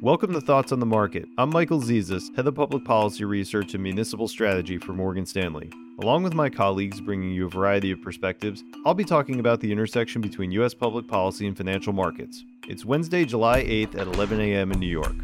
Welcome to Thoughts on the Market. I'm Michael Zezas, Head of Public Policy Research and Municipal Strategy for Morgan Stanley. Along with my colleagues bringing you a variety of perspectives, I'll be talking about the intersection between U.S. public policy and financial markets. It's Wednesday, July 8th at 11 a.m. in New York.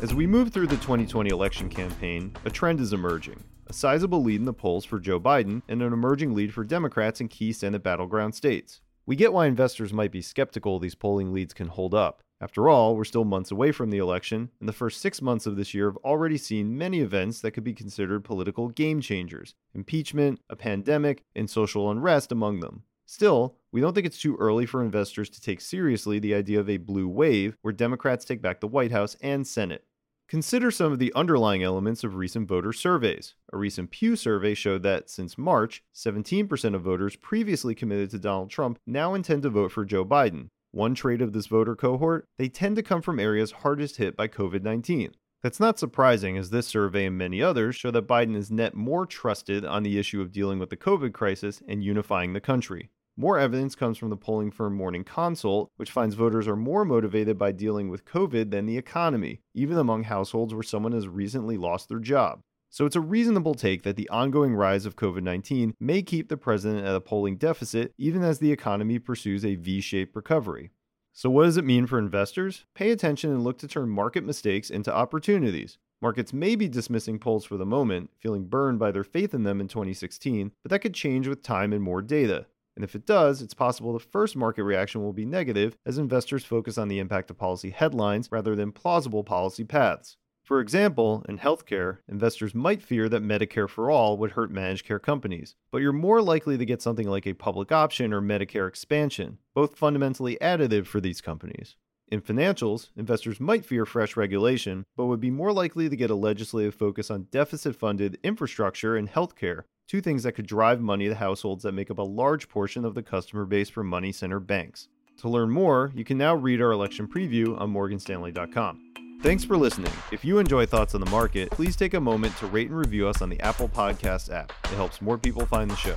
As we move through the 2020 election campaign, a trend is emerging. A sizable lead in the polls for Joe Biden and an emerging lead for Democrats in key Senate battleground states. We get why investors might be skeptical these polling leads can hold up. After all, we're still months away from the election, and the first six months of this year have already seen many events that could be considered political game changers impeachment, a pandemic, and social unrest among them. Still, we don't think it's too early for investors to take seriously the idea of a blue wave where Democrats take back the White House and Senate. Consider some of the underlying elements of recent voter surveys. A recent Pew survey showed that since March, 17% of voters previously committed to Donald Trump now intend to vote for Joe Biden, one trait of this voter cohort, they tend to come from areas hardest hit by COVID 19. That's not surprising, as this survey and many others show that Biden is net more trusted on the issue of dealing with the COVID crisis and unifying the country. More evidence comes from the polling firm Morning Consult, which finds voters are more motivated by dealing with COVID than the economy, even among households where someone has recently lost their job. So it's a reasonable take that the ongoing rise of COVID 19 may keep the president at a polling deficit even as the economy pursues a V shaped recovery. So, what does it mean for investors? Pay attention and look to turn market mistakes into opportunities. Markets may be dismissing polls for the moment, feeling burned by their faith in them in 2016, but that could change with time and more data. And if it does, it's possible the first market reaction will be negative as investors focus on the impact of policy headlines rather than plausible policy paths. For example, in healthcare, investors might fear that Medicare for All would hurt managed care companies, but you're more likely to get something like a public option or Medicare expansion, both fundamentally additive for these companies. In financials, investors might fear fresh regulation, but would be more likely to get a legislative focus on deficit funded infrastructure and healthcare, two things that could drive money to households that make up a large portion of the customer base for money center banks. To learn more, you can now read our election preview on morganstanley.com. Thanks for listening. If you enjoy Thoughts on the Market, please take a moment to rate and review us on the Apple Podcast app. It helps more people find the show.